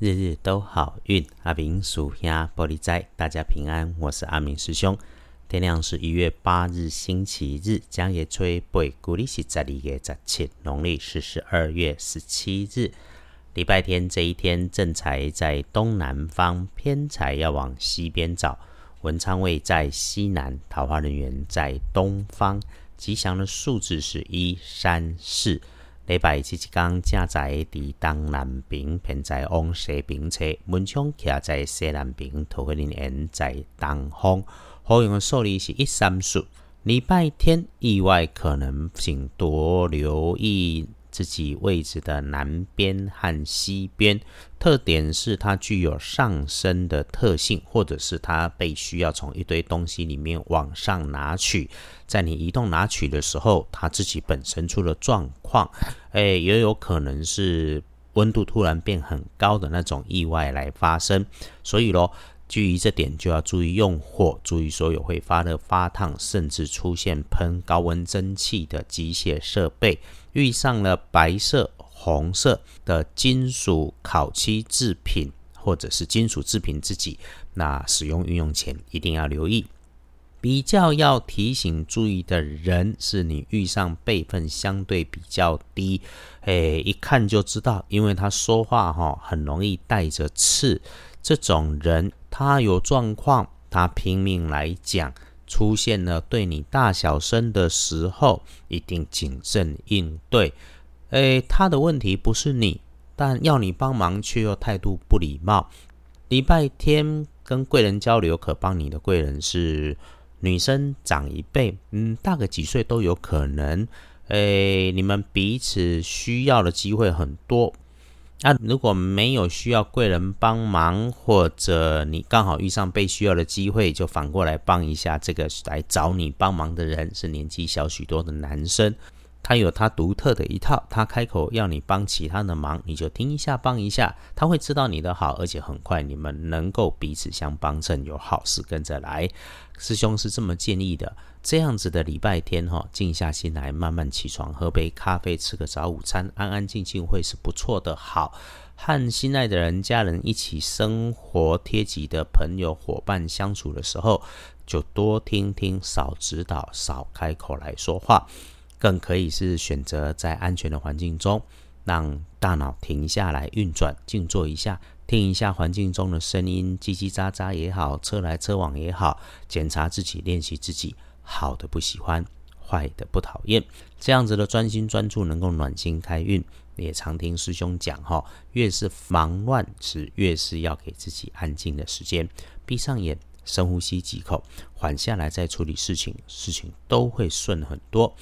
日日都好运，阿明属兄玻璃斋，大家平安，我是阿明师兄。天亮是一月八日，星期日，将也吹背，古历是十二月十七，农历是十二月十七日，礼拜天这一天，正财在东南方，偏财要往西边找，文昌位在西南，桃花人员在东方，吉祥的数字是一三四。礼拜七一天正在伫东南边，偏在往西边车，门窗徛在西南边，桃花林缘在东方。好用的数字是一三四。礼拜天意外可能请多留意。自己位置的南边和西边，特点是它具有上升的特性，或者是它被需要从一堆东西里面往上拿取，在你移动拿取的时候，它自己本身出了状况，哎，也有可能是温度突然变很高的那种意外来发生，所以咯。基于这点，就要注意用火，注意所有会发热、发烫，甚至出现喷高温蒸汽的机械设备。遇上了白色、红色的金属烤漆制品，或者是金属制品自己，那使用运用前一定要留意。比较要提醒注意的人，是你遇上辈分相对比较低，诶，一看就知道，因为他说话哈很容易带着刺，这种人。他有状况，他拼命来讲，出现了对你大小声的时候，一定谨慎应对。诶，他的问题不是你，但要你帮忙却又态度不礼貌。礼拜天跟贵人交流，可帮你的贵人是女生，长一辈，嗯，大个几岁都有可能。诶，你们彼此需要的机会很多。那如果没有需要贵人帮忙，或者你刚好遇上被需要的机会，就反过来帮一下这个来找你帮忙的人，是年纪小许多的男生，他有他独特的一套，他开口要你帮其他的忙，你就听一下帮一下，他会知道你的好，而且很快你们能够彼此相帮衬，有好事跟着来。师兄是这么建议的。这样子的礼拜天哈，静下心来，慢慢起床，喝杯咖啡，吃个早午餐，安安静静会是不错的。好，和心爱的人、家人一起生活，贴己的朋友、伙伴相处的时候，就多听听，少指导，少开口来说话。更可以是选择在安全的环境中，让大脑停下来运转，静坐一下，听一下环境中的声音，叽叽喳喳也好，车来车往也好，检查自己，练习自己。好的不喜欢，坏的不讨厌，这样子的专心专注能够暖心开运。也常听师兄讲哈，越是忙乱时越是要给自己安静的时间，闭上眼，深呼吸几口，缓下来再处理事情，事情都会顺很多。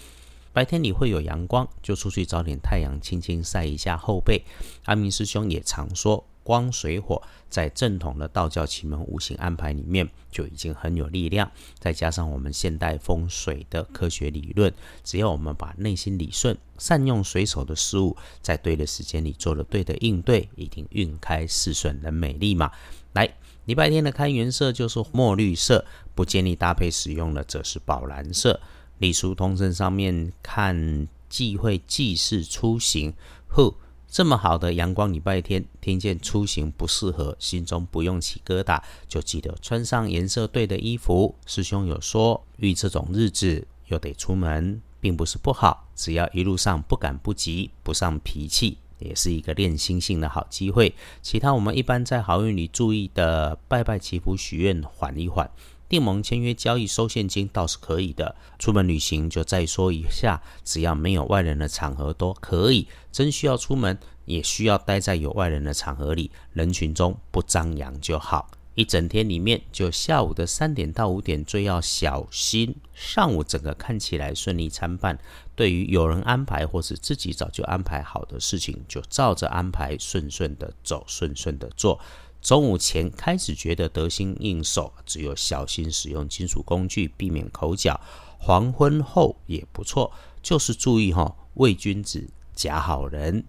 白天你会有阳光，就出去找点太阳，轻轻晒一下后背。阿明师兄也常说。光水火在正统的道教奇门五行安排里面就已经很有力量，再加上我们现代风水的科学理论，只要我们把内心理顺，善用水手的事物，在对的时间里做了对的应对，一定运开事顺能美丽嘛。来，礼拜天的开元色就是墨绿色，不建议搭配使用的则是宝蓝色。隶书通身上面看忌讳忌事出行，呼。这么好的阳光礼拜天，听见出行不适合，心中不用起疙瘩，就记得穿上颜色对的衣服。师兄有说，遇这种日子又得出门，并不是不好，只要一路上不赶不急，不上脾气，也是一个练心性的好机会。其他我们一般在好运里注意的，拜拜祈福许愿，缓一缓。订盟签约交易收现金倒是可以的，出门旅行就再说一下，只要没有外人的场合都可以。真需要出门，也需要待在有外人的场合里，人群中不张扬就好。一整天里面，就下午的三点到五点最要小心。上午整个看起来顺利参半，对于有人安排或是自己早就安排好的事情，就照着安排顺顺的走，顺顺的做。中午前开始觉得得心应手，只有小心使用金属工具，避免口角。黄昏后也不错，就是注意哈，伪君子假好人。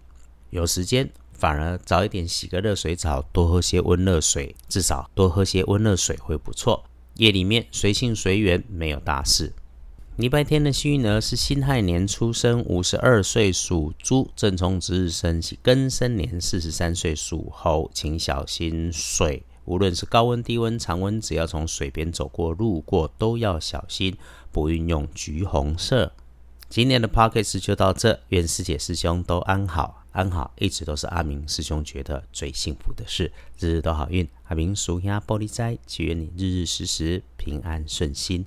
有时间反而早一点洗个热水澡，多喝些温热水，至少多喝些温热水会不错。夜里面随性随缘，没有大事。礼拜天的幸运儿是辛亥年出生，五十二岁属猪，正冲值日生是庚申年，四十三岁属猴，请小心水。无论是高温、低温、常温，只要从水边走过、路过，都要小心，不运用橘红色。今年的 p o c k e t 就到这，愿师姐师兄都安好，安好，一直都是阿明师兄觉得最幸福的事，日日都好运。阿明属鸭玻璃斋，祈愿你日日时时平安顺心，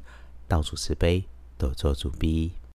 到处慈悲。都做主逼。